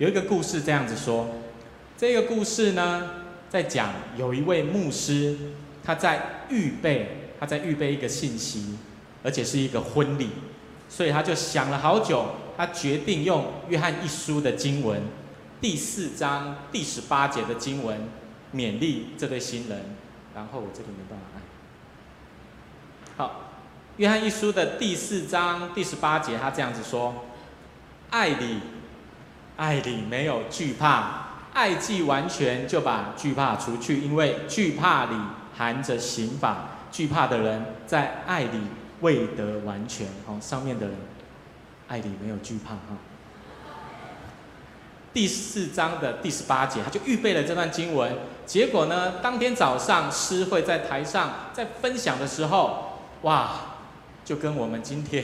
有一个故事这样子说，这个故事呢，在讲有一位牧师，他在预备，他在预备一个信息，而且是一个婚礼，所以他就想了好久，他决定用约翰一书的经文第四章第十八节的经文勉励这对新人。然后我这里没办法按。好，约翰一书的第四章第十八节，他这样子说：“爱里，爱里没有惧怕，爱既完全，就把惧怕除去，因为惧怕里含着刑罚，惧怕的人在爱里未得完全。”哦，上面的人，爱里没有惧怕哈。第四章的第十八节，他就预备了这段经文。结果呢，当天早上诗会在台上在分享的时候，哇，就跟我们今天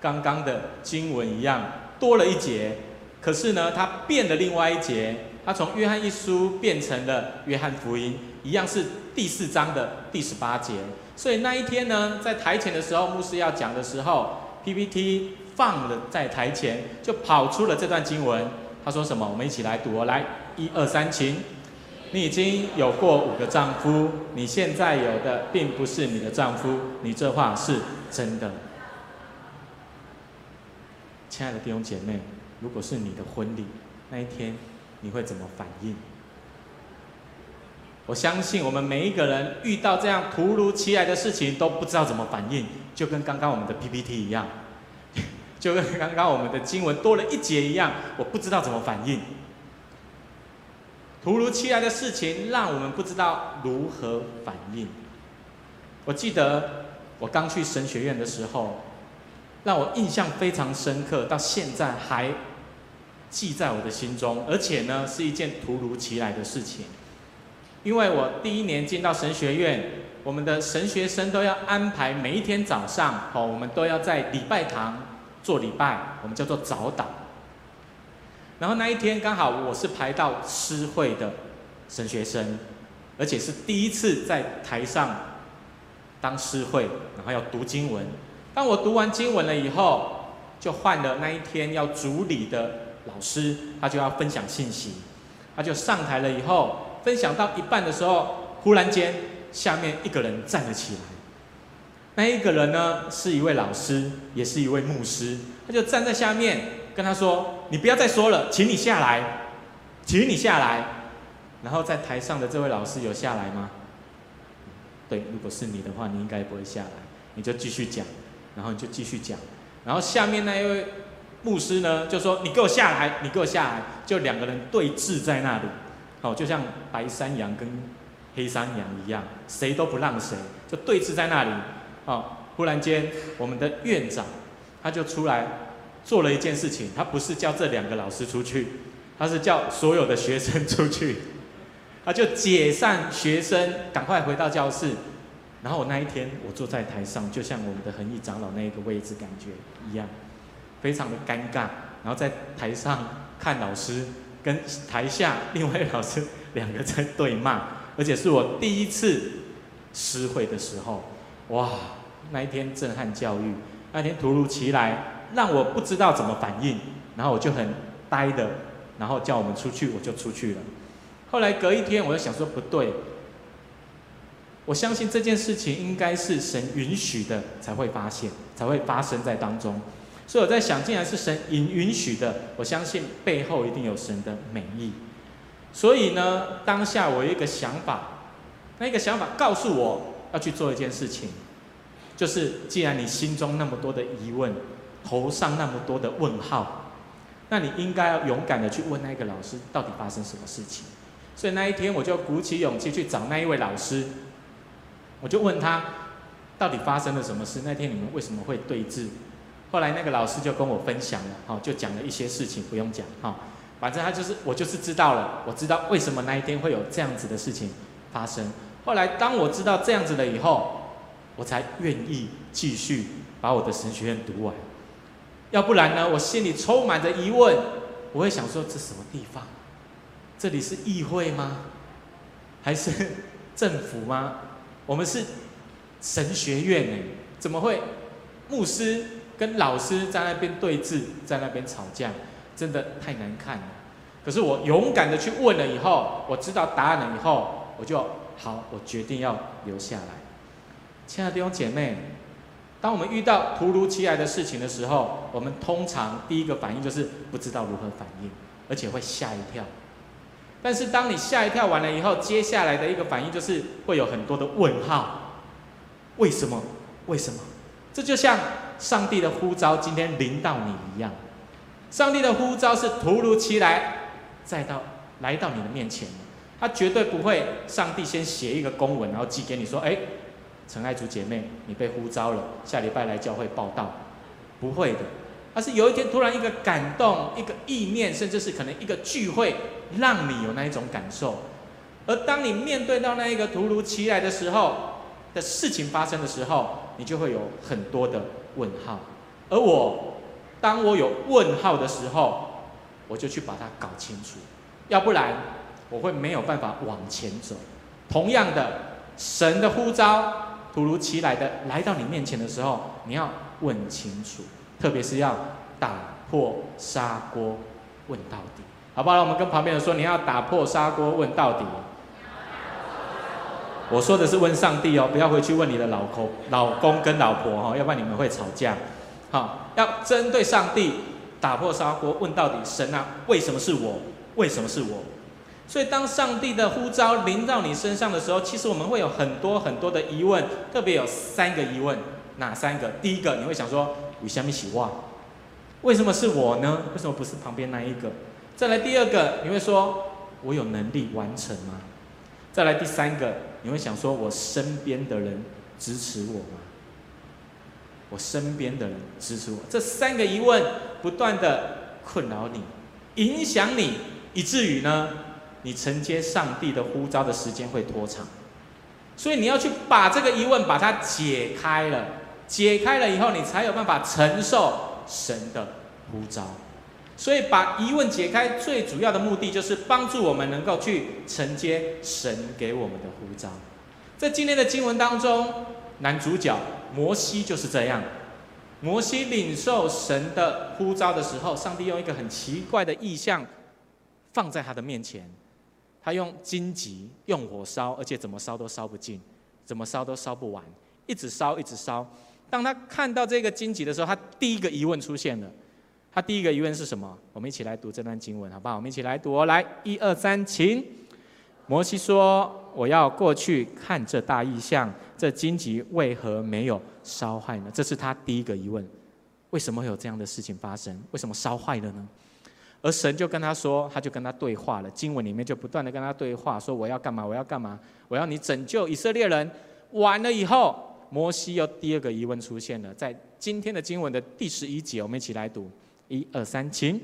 刚刚的经文一样，多了一节。可是呢，他变了另外一节，他从约翰一书变成了约翰福音，一样是第四章的第十八节。所以那一天呢，在台前的时候，牧师要讲的时候，PPT 放了在台前，就跑出了这段经文。他说什么？我们一起来读哦，来，一二三，请。你已经有过五个丈夫，你现在有的并不是你的丈夫，你这话是真的。亲爱的弟兄姐妹，如果是你的婚礼那一天，你会怎么反应？我相信我们每一个人遇到这样突如其来的事情都不知道怎么反应，就跟刚刚我们的 PPT 一样。就跟刚刚我们的经文多了一节一样，我不知道怎么反应。突如其来的事情让我们不知道如何反应。我记得我刚去神学院的时候，让我印象非常深刻，到现在还记在我的心中。而且呢，是一件突如其来的事情，因为我第一年进到神学院，我们的神学生都要安排每一天早上，哦，我们都要在礼拜堂。做礼拜，我们叫做早祷。然后那一天刚好我是排到诗会的神学生，而且是第一次在台上当诗会，然后要读经文。当我读完经文了以后，就换了那一天要主礼的老师，他就要分享信息。他就上台了以后，分享到一半的时候，忽然间下面一个人站了起来。那一个人呢，是一位老师，也是一位牧师。他就站在下面跟他说：“你不要再说了，请你下来，请你下来。”然后在台上的这位老师有下来吗？对，如果是你的话，你应该不会下来，你就继续讲，然后你就继续讲。然后下面那一位牧师呢，就说：“你给我下来，你给我下来。”就两个人对峙在那里，好，就像白山羊跟黑山羊一样，谁都不让谁，就对峙在那里。哦，忽然间，我们的院长他就出来做了一件事情。他不是叫这两个老师出去，他是叫所有的学生出去。他就解散学生，赶快回到教室。然后我那一天，我坐在台上，就像我们的恒毅长老那一个位置感觉一样，非常的尴尬。然后在台上看老师跟台下另外一老师两个在对骂，而且是我第一次诗会的时候。哇，那一天震撼教育，那天突如其来，让我不知道怎么反应，然后我就很呆的，然后叫我们出去，我就出去了。后来隔一天，我就想说不对，我相信这件事情应该是神允许的才会发现，才会发生在当中。所以我在想，既然是神允允许的，我相信背后一定有神的美意。所以呢，当下我有一个想法，那一个想法告诉我。要去做一件事情，就是既然你心中那么多的疑问，头上那么多的问号，那你应该要勇敢的去问那个老师，到底发生什么事情。所以那一天，我就鼓起勇气去找那一位老师，我就问他，到底发生了什么事？那天你们为什么会对峙？后来那个老师就跟我分享了，哈，就讲了一些事情，不用讲，哈，反正他就是我就是知道了，我知道为什么那一天会有这样子的事情发生。后来，当我知道这样子了以后，我才愿意继续把我的神学院读完。要不然呢，我心里充满着疑问，我会想说：这什么地方？这里是议会吗？还是政府吗？我们是神学院呢？怎么会牧师跟老师在那边对峙，在那边吵架？真的太难看了。可是我勇敢的去问了以后，我知道答案了以后，我就好，我决定要留下来。亲爱的弟兄姐妹，当我们遇到突如其来的事情的时候，我们通常第一个反应就是不知道如何反应，而且会吓一跳。但是当你吓一跳完了以后，接下来的一个反应就是会有很多的问号：为什么？为什么？这就像上帝的呼召今天临到你一样，上帝的呼召是突如其来，再到来到你的面前，他绝对不会，上帝先写一个公文，然后寄给你说：“哎。”陈爱竹姐妹，你被呼召了，下礼拜来教会报到，不会的，而是有一天突然一个感动，一个意念，甚至是可能一个聚会，让你有那一种感受。而当你面对到那一个突如其来的时候的事情发生的时候，你就会有很多的问号。而我，当我有问号的时候，我就去把它搞清楚，要不然我会没有办法往前走。同样的，神的呼召。突如其来的来到你面前的时候，你要问清楚，特别是要打破砂锅问到底，好不好？我们跟旁边人说，你要打破砂锅问到底。我说的是问上帝哦，不要回去问你的老公、老公跟老婆哈，要不然你们会吵架。好，要针对上帝打破砂锅问到底。神啊，为什么是我？为什么是我？所以，当上帝的呼召临到你身上的时候，其实我们会有很多很多的疑问，特别有三个疑问，哪三个？第一个，你会想说：为什么是我？为什么是我呢？为什么不是旁边那一个？再来第二个，你会说：我有能力完成吗？再来第三个，你会想说：我身边的人支持我吗？我身边的人支持我？这三个疑问不断的困扰你，影响你，以至于呢？你承接上帝的呼召的时间会拖长，所以你要去把这个疑问把它解开了，解开了以后，你才有办法承受神的呼召。所以把疑问解开，最主要的目的就是帮助我们能够去承接神给我们的呼召。在今天的经文当中，男主角摩西就是这样。摩西领受神的呼召的时候，上帝用一个很奇怪的意象放在他的面前。他用荆棘用火烧，而且怎么烧都烧不尽，怎么烧都烧不完，一直烧一直烧。当他看到这个荆棘的时候，他第一个疑问出现了。他第一个疑问是什么？我们一起来读这段经文，好不好？我们一起来读，来，一二三，请。摩西说：“我要过去看这大异象，这荆棘为何没有烧坏呢？”这是他第一个疑问：为什么会有这样的事情发生？为什么烧坏了呢？而神就跟他说，他就跟他对话了。经文里面就不断的跟他对话，说我要干嘛？我要干嘛？我要你拯救以色列人。完了以后，摩西又第二个疑问出现了，在今天的经文的第十一节，我们一起来读，一二三，请。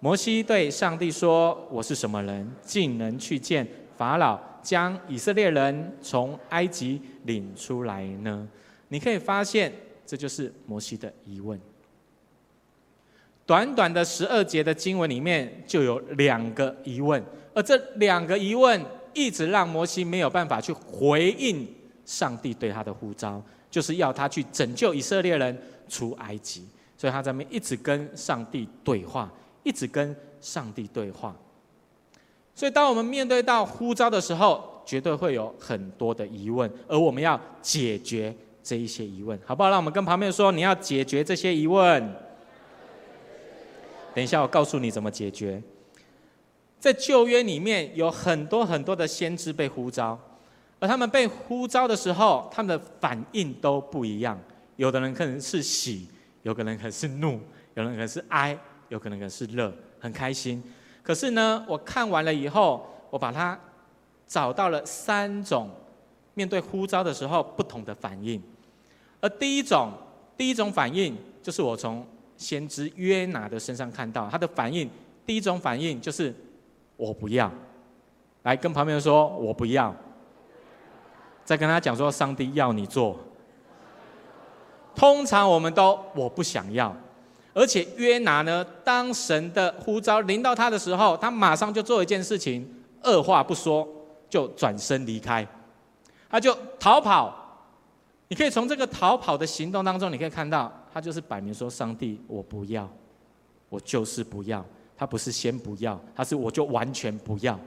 摩西对上帝说：“我是什么人，竟能去见法老，将以色列人从埃及领出来呢？”你可以发现，这就是摩西的疑问。短短的十二节的经文里面就有两个疑问，而这两个疑问一直让摩西没有办法去回应上帝对他的呼召，就是要他去拯救以色列人出埃及，所以他在那边一直跟上帝对话，一直跟上帝对话。所以当我们面对到呼召的时候，绝对会有很多的疑问，而我们要解决这一些疑问，好不好？让我们跟旁边说，你要解决这些疑问。等一下，我告诉你怎么解决。在旧约里面有很多很多的先知被呼召，而他们被呼召的时候，他们的反应都不一样。有的人可能是喜，有的人可能是怒，有的人可能是哀，有可能可能是乐，很开心。可是呢，我看完了以后，我把它找到了三种面对呼召的时候不同的反应。而第一种，第一种反应就是我从先知约拿的身上看到他的反应，第一种反应就是我不要，来跟旁边人说我不要，再跟他讲说上帝要你做。通常我们都我不想要，而且约拿呢，当神的呼召临到他的时候，他马上就做一件事情，二话不说就转身离开，他就逃跑。你可以从这个逃跑的行动当中，你可以看到。他就是摆明说：“上帝，我不要，我就是不要，他不是先不要，他是我就完全不要，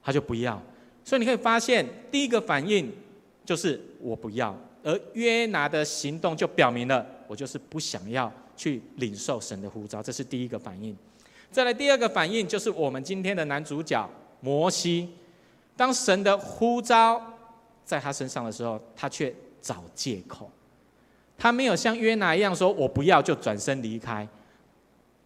他就不要。所以你可以发现，第一个反应就是我不要，而约拿的行动就表明了，我就是不想要去领受神的呼召，这是第一个反应。再来第二个反应，就是我们今天的男主角摩西，当神的呼召在他身上的时候，他却找借口，他没有像约拿一样说“我不要”就转身离开，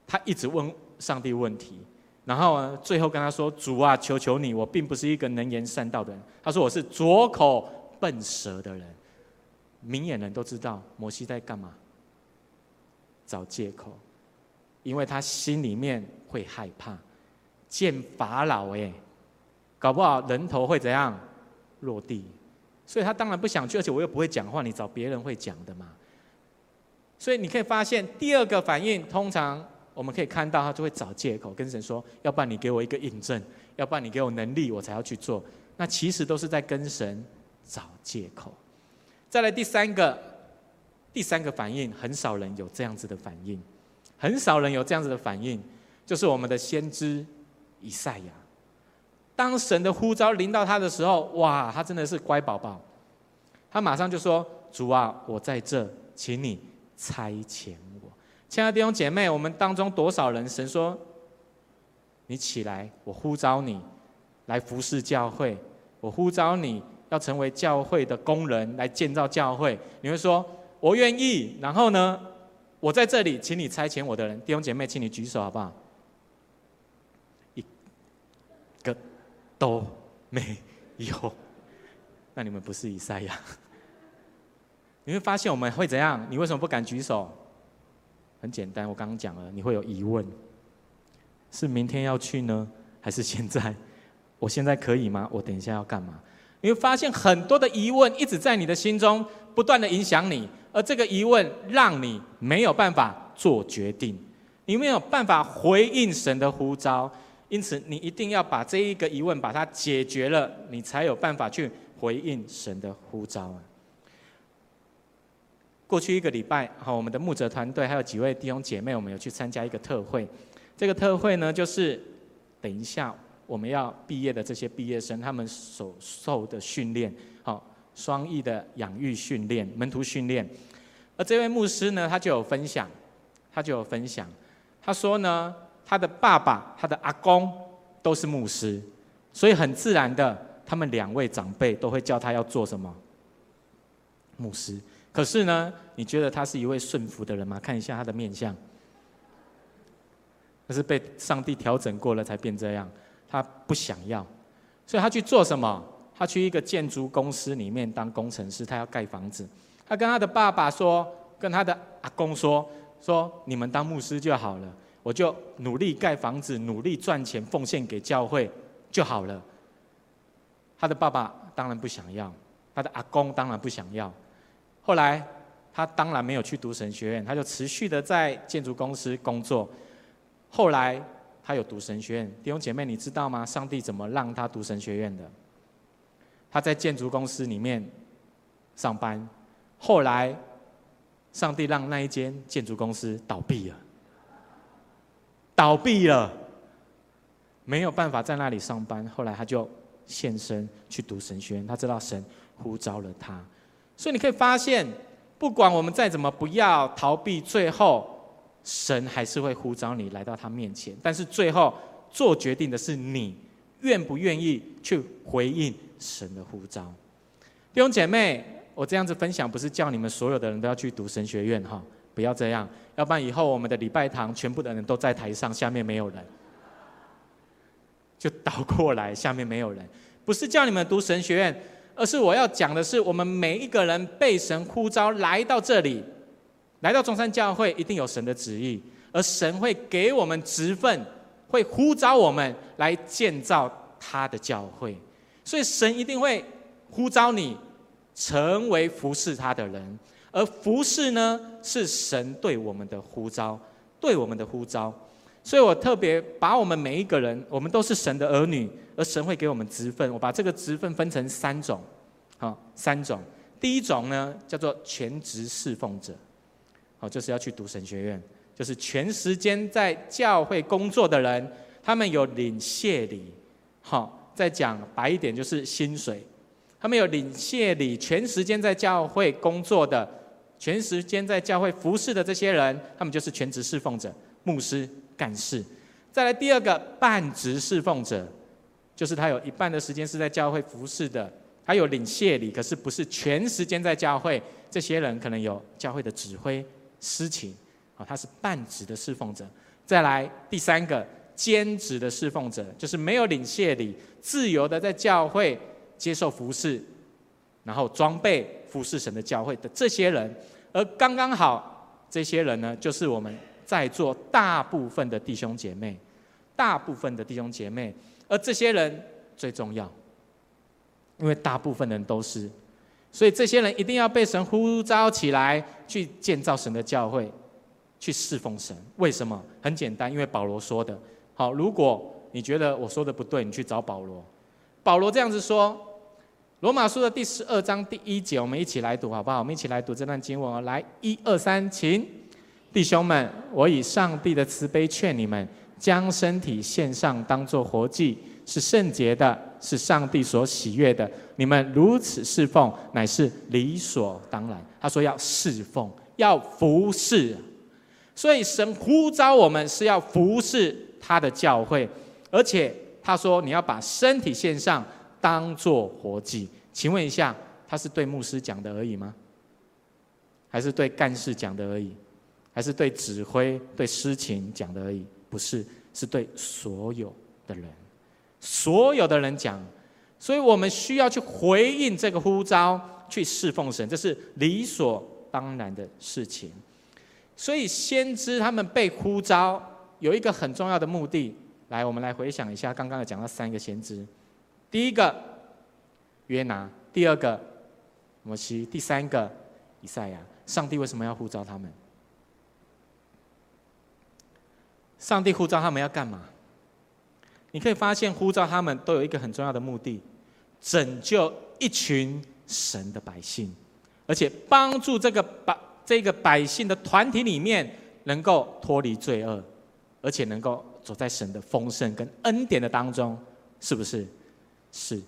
他一直问上帝问题，然后，最后跟他说：“主啊，求求你，我并不是一个能言善道的人。”他说：“我是拙口笨舌的人。”明眼人都知道摩西在干嘛，找借口。因为他心里面会害怕，见法老哎，搞不好人头会怎样落地，所以他当然不想去，而且我又不会讲话，你找别人会讲的嘛。所以你可以发现，第二个反应，通常我们可以看到他就会找借口跟神说，要不然你给我一个印证，要不然你给我能力，我才要去做。那其实都是在跟神找借口。再来第三个，第三个反应，很少人有这样子的反应。很少人有这样子的反应，就是我们的先知以赛亚。当神的呼召临到他的时候，哇，他真的是乖宝宝，他马上就说：“主啊，我在这，请你差遣我。”亲爱的弟兄姐妹，我们当中多少人，神说：“你起来，我呼召你来服侍教会，我呼召你要成为教会的工人，来建造教会。”你会说：“我愿意。”然后呢？我在这里，请你差遣我的人，弟兄姐妹，请你举手好不好？一个都没有，那你们不是以赛亚。你会发现我们会怎样？你为什么不敢举手？很简单，我刚刚讲了，你会有疑问：是明天要去呢，还是现在？我现在可以吗？我等一下要干嘛？你会发现很多的疑问一直在你的心中不断的影响你。而这个疑问让你没有办法做决定，你没有办法回应神的呼召，因此你一定要把这一个疑问把它解决了，你才有办法去回应神的呼召啊。过去一个礼拜，好，我们的牧者团队还有几位弟兄姐妹，我们有去参加一个特会。这个特会呢，就是等一下我们要毕业的这些毕业生，他们所受的训练，好。双翼的养育训练、门徒训练，而这位牧师呢，他就有分享，他就有分享，他说呢，他的爸爸、他的阿公都是牧师，所以很自然的，他们两位长辈都会叫他要做什么？牧师。可是呢，你觉得他是一位顺服的人吗？看一下他的面相，他是被上帝调整过了才变这样，他不想要，所以他去做什么？他去一个建筑公司里面当工程师，他要盖房子。他跟他的爸爸说，跟他的阿公说：“说你们当牧师就好了，我就努力盖房子，努力赚钱，奉献给教会就好了。”他的爸爸当然不想要，他的阿公当然不想要。后来他当然没有去读神学院，他就持续的在建筑公司工作。后来他有读神学院，弟兄姐妹，你知道吗？上帝怎么让他读神学院的？他在建筑公司里面上班，后来上帝让那一间建筑公司倒闭了，倒闭了，没有办法在那里上班。后来他就现身去读神学院，他知道神呼召了他。所以你可以发现，不管我们再怎么不要逃避，最后神还是会呼召你来到他面前。但是最后做决定的是你，愿不愿意去回应？神的呼召，弟兄姐妹，我这样子分享不是叫你们所有的人都要去读神学院哈，不要这样，要不然以后我们的礼拜堂全部的人都在台上，下面没有人，就倒过来，下面没有人，不是叫你们读神学院，而是我要讲的是，我们每一个人被神呼召来到这里，来到中山教会，一定有神的旨意，而神会给我们职分，会呼召我们来建造他的教会。所以神一定会呼召你成为服侍他的人，而服侍呢，是神对我们的呼召，对我们的呼召。所以我特别把我们每一个人，我们都是神的儿女，而神会给我们职分。我把这个职分分成三种，好，三种。第一种呢，叫做全职侍奉者，好，就是要去读神学院，就是全时间在教会工作的人，他们有领谢礼。好，再讲白一点，就是薪水。他们有领谢礼，全时间在教会工作的，全时间在教会服侍的这些人，他们就是全职侍奉者、牧师、干事。再来第二个半职侍奉者，就是他有一半的时间是在教会服侍的，他有领谢礼，可是不是全时间在教会。这些人可能有教会的指挥、司琴，啊，他是半职的侍奉者。再来第三个兼职的侍奉者，就是没有领谢礼，自由的在教会接受服侍，然后装备服侍神的教会的这些人。而刚刚好，这些人呢，就是我们在座大部分的弟兄姐妹，大部分的弟兄姐妹。而这些人最重要，因为大部分人都是，所以这些人一定要被神呼召起来，去建造神的教会，去侍奉神。为什么？很简单，因为保罗说的。好，如果你觉得我说的不对，你去找保罗。保罗这样子说，《罗马书》的第十二章第一节，我们一起来读好不好？我们一起来读这段经文哦。来，一二三，请，弟兄们，我以上帝的慈悲劝你们，将身体献上，当作活祭，是圣洁的，是上帝所喜悦的。你们如此侍奉，乃是理所当然。他说要侍奉，要服侍，所以神呼召我们是要服侍。他的教会，而且他说你要把身体献上，当做活祭。请问一下，他是对牧师讲的而已吗？还是对干事讲的而已？还是对指挥、对司琴讲的而已？不是，是对所有的人，所有的人讲。所以我们需要去回应这个呼召，去侍奉神，这是理所当然的事情。所以先知他们被呼召。有一个很重要的目的，来，我们来回想一下，刚刚有讲到三个先知，第一个约拿，第二个摩西，第三个以赛亚。上帝为什么要呼召他们？上帝呼召他们要干嘛？你可以发现，呼召他们都有一个很重要的目的，拯救一群神的百姓，而且帮助这个百这个百姓的团体里面能够脱离罪恶。而且能够走在神的丰盛跟恩典的当中，是不是？是，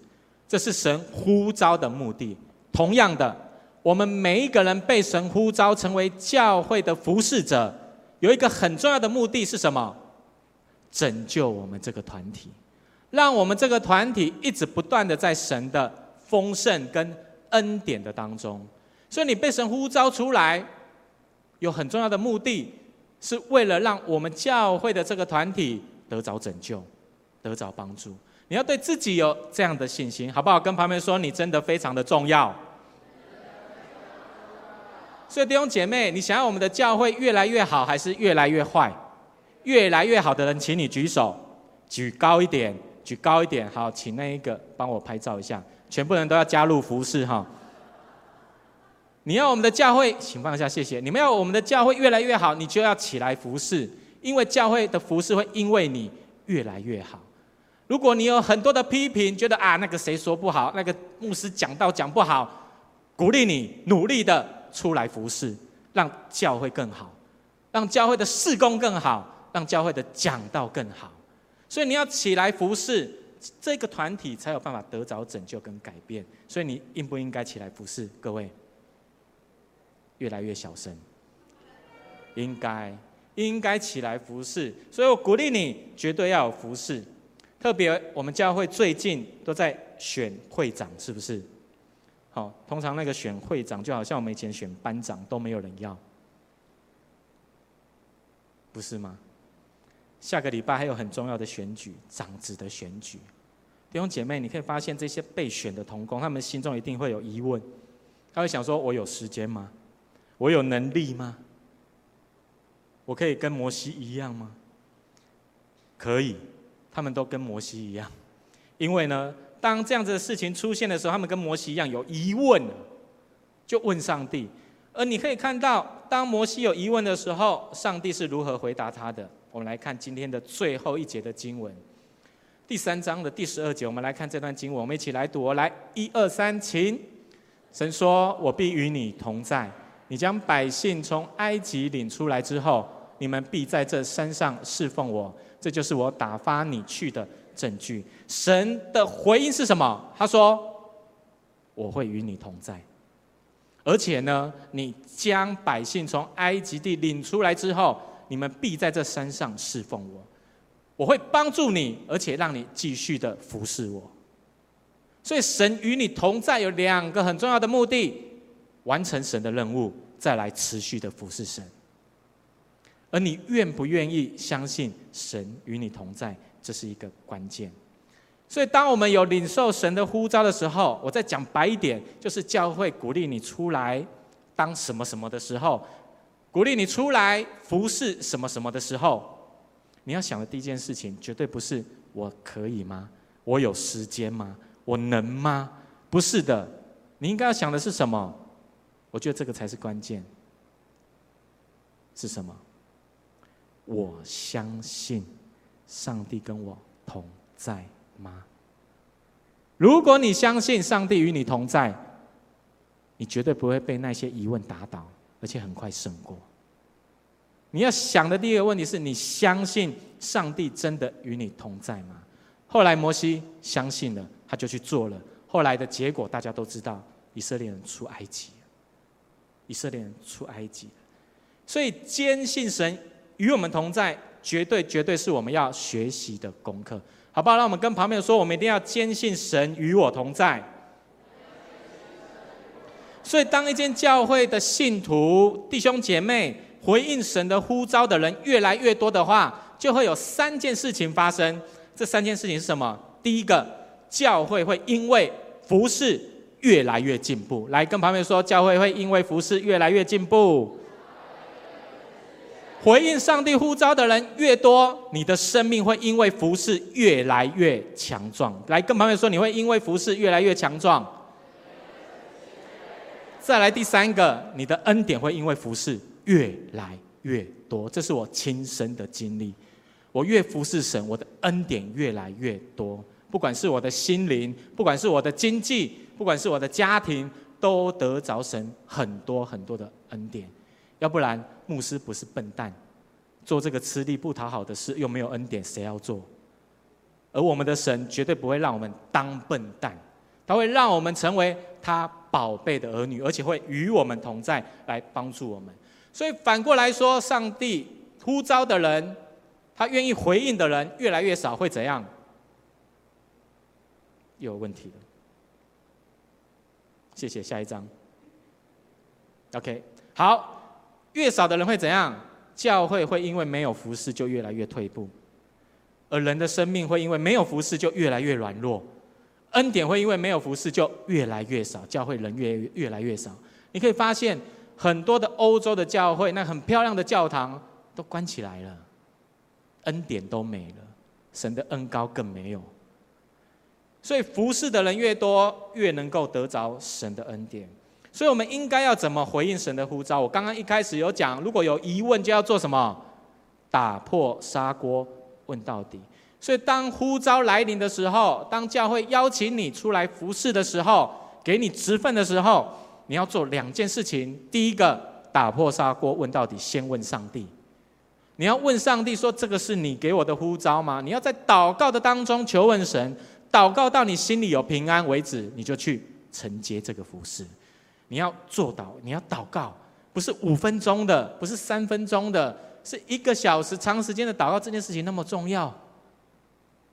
这是神呼召的目的。同样的，我们每一个人被神呼召成为教会的服侍者，有一个很重要的目的是什么？拯救我们这个团体，让我们这个团体一直不断的在神的丰盛跟恩典的当中。所以你被神呼召出来，有很重要的目的。是为了让我们教会的这个团体得着拯救，得着帮助。你要对自己有这样的信心，好不好？跟旁边说，你真的非常的重要。所以弟兄姐妹，你想要我们的教会越来越好，还是越来越坏？越来越好的人，请你举手，举高一点，举高一点。好，请那一个帮我拍照一下，全部人都要加入服侍哈。你要我们的教会，请放下，谢谢。你们要我们的教会越来越好，你就要起来服侍，因为教会的服侍会因为你越来越好。如果你有很多的批评，觉得啊那个谁说不好，那个牧师讲道讲不好，鼓励你努力的出来服侍，让教会更好，让教会的事工更好，让教会的讲道更好。所以你要起来服侍，这个团体才有办法得着拯救跟改变。所以你应不应该起来服侍，各位？越来越小声，应该应该起来服侍，所以我鼓励你，绝对要有服侍。特别我们教会最近都在选会长，是不是？好，通常那个选会长就好像我们以前选班长都没有人要，不是吗？下个礼拜还有很重要的选举，长子的选举。弟兄姐妹，你可以发现这些被选的同工，他们心中一定会有疑问，他会想说：我有时间吗？我有能力吗？我可以跟摩西一样吗？可以，他们都跟摩西一样，因为呢，当这样子的事情出现的时候，他们跟摩西一样有疑问，就问上帝。而你可以看到，当摩西有疑问的时候，上帝是如何回答他的。我们来看今天的最后一节的经文，第三章的第十二节，我们来看这段经文，我们一起来读。来，一二三，请。神说：“我必与你同在。”你将百姓从埃及领出来之后，你们必在这山上侍奉我。这就是我打发你去的证据。神的回应是什么？他说：“我会与你同在，而且呢，你将百姓从埃及地领出来之后，你们必在这山上侍奉我。我会帮助你，而且让你继续的服侍我。所以，神与你同在有两个很重要的目的：完成神的任务，再来持续的服侍神。”而你愿不愿意相信神与你同在，这是一个关键。所以，当我们有领受神的呼召的时候，我再讲白一点，就是教会鼓励你出来当什么什么的时候，鼓励你出来服侍什么什么的时候，你要想的第一件事情，绝对不是我可以吗？我有时间吗？我能吗？不是的，你应该要想的是什么？我觉得这个才是关键。是什么？我相信上帝跟我同在吗？如果你相信上帝与你同在，你绝对不会被那些疑问打倒，而且很快胜过。你要想的第一个问题是你相信上帝真的与你同在吗？后来摩西相信了，他就去做了。后来的结果大家都知道，以色列人出埃及，以色列人出埃及。所以坚信神。与我们同在，绝对绝对是我们要学习的功课，好不好？让我们跟旁边说，我们一定要坚信神与我同在。所以，当一间教会的信徒弟兄姐妹回应神的呼召的人越来越多的话，就会有三件事情发生。这三件事情是什么？第一个，教会会因为服事越来越进步。来，跟旁边说，教会会因为服事越来越进步。回应上帝呼召的人越多，你的生命会因为服事越来越强壮。来跟旁边说，你会因为服事越来越强壮。再来第三个，你的恩典会因为服侍越来越多。这是我亲身的经历。我越服侍神，我的恩典越来越多。不管是我的心灵，不管是我的经济，不管是我的家庭，都得着神很多很多的恩典。要不然，牧师不是笨蛋，做这个吃力不讨好的事，又没有恩典，谁要做？而我们的神绝对不会让我们当笨蛋，他会让我们成为他宝贝的儿女，而且会与我们同在，来帮助我们。所以反过来说，上帝呼召的人，他愿意回应的人越来越少，会怎样？有问题了。谢谢，下一章。OK，好。越少的人会怎样？教会会因为没有服侍就越来越退步，而人的生命会因为没有服侍就越来越软弱，恩典会因为没有服事就越来越少，教会人越越来越少。你可以发现很多的欧洲的教会，那很漂亮的教堂都关起来了，恩典都没了，神的恩高更没有。所以服事的人越多，越能够得着神的恩典。所以，我们应该要怎么回应神的呼召？我刚刚一开始有讲，如果有疑问，就要做什么？打破砂锅问到底。所以，当呼召来临的时候，当教会邀请你出来服侍的时候，给你职分的时候，你要做两件事情。第一个，打破砂锅问到底，先问上帝。你要问上帝说：“这个是你给我的呼召吗？”你要在祷告的当中求问神，祷告到你心里有平安为止，你就去承接这个服侍。你要做祷，你要祷告，不是五分钟的，不是三分钟的，是一个小时长时间的祷告。这件事情那么重要，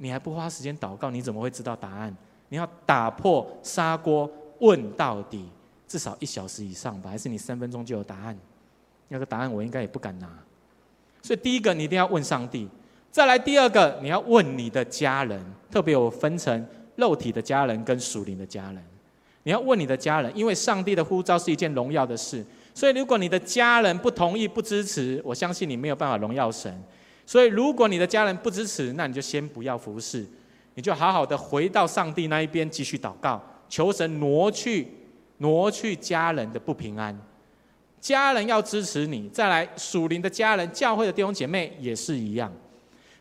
你还不花时间祷告，你怎么会知道答案？你要打破砂锅问到底，至少一小时以上吧？还是你三分钟就有答案？那个答案我应该也不敢拿。所以第一个你一定要问上帝，再来第二个你要问你的家人，特别有分成肉体的家人跟属灵的家人。你要问你的家人，因为上帝的呼召是一件荣耀的事，所以如果你的家人不同意、不支持，我相信你没有办法荣耀神。所以如果你的家人不支持，那你就先不要服侍，你就好好的回到上帝那一边继续祷告，求神挪去挪去家人的不平安。家人要支持你，再来属灵的家人、教会的弟兄姐妹也是一样。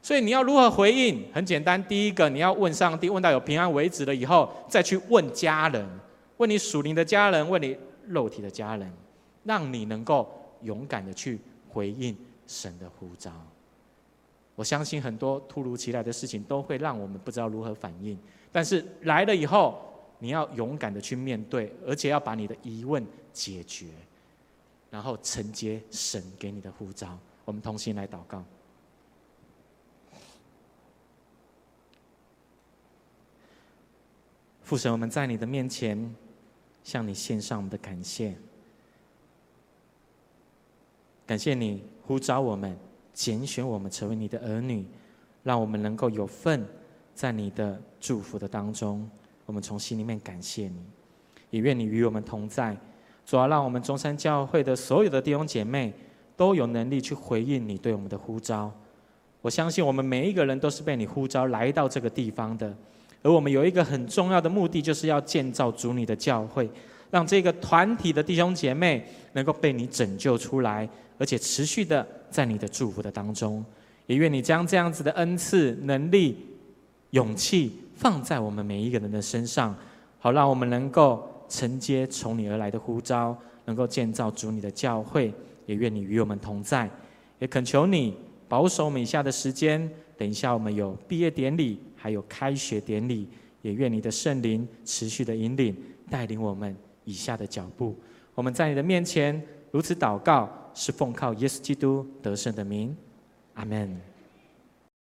所以你要如何回应？很简单，第一个你要问上帝，问到有平安为止了以后，再去问家人。问你属灵的家人，问你肉体的家人，让你能够勇敢的去回应神的呼召。我相信很多突如其来的事情都会让我们不知道如何反应，但是来了以后，你要勇敢的去面对，而且要把你的疑问解决，然后承接神给你的呼召。我们同心来祷告。父神，我们在你的面前向你献上我们的感谢，感谢你呼召我们。拣选我们成为你的儿女，让我们能够有份在你的祝福的当中。我们从心里面感谢你，也愿你与我们同在。主要让我们中山教会的所有的弟兄姐妹都有能力去回应你对我们的呼召。我相信我们每一个人都是被你呼召来到这个地方的，而我们有一个很重要的目的，就是要建造主你的教会，让这个团体的弟兄姐妹能够被你拯救出来。而且持续的在你的祝福的当中，也愿你将这样子的恩赐、能力、勇气放在我们每一个人的身上，好让我们能够承接从你而来的呼召，能够建造主你的教会。也愿你与我们同在，也恳求你保守我们以下的时间。等一下我们有毕业典礼，还有开学典礼，也愿你的圣灵持续的引领带领我们以下的脚步。我们在你的面前如此祷告。是奉靠耶稣基督得胜的名，阿门。